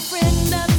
friend of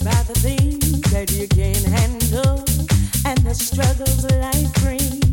about the things that you can't handle and the struggles life brings.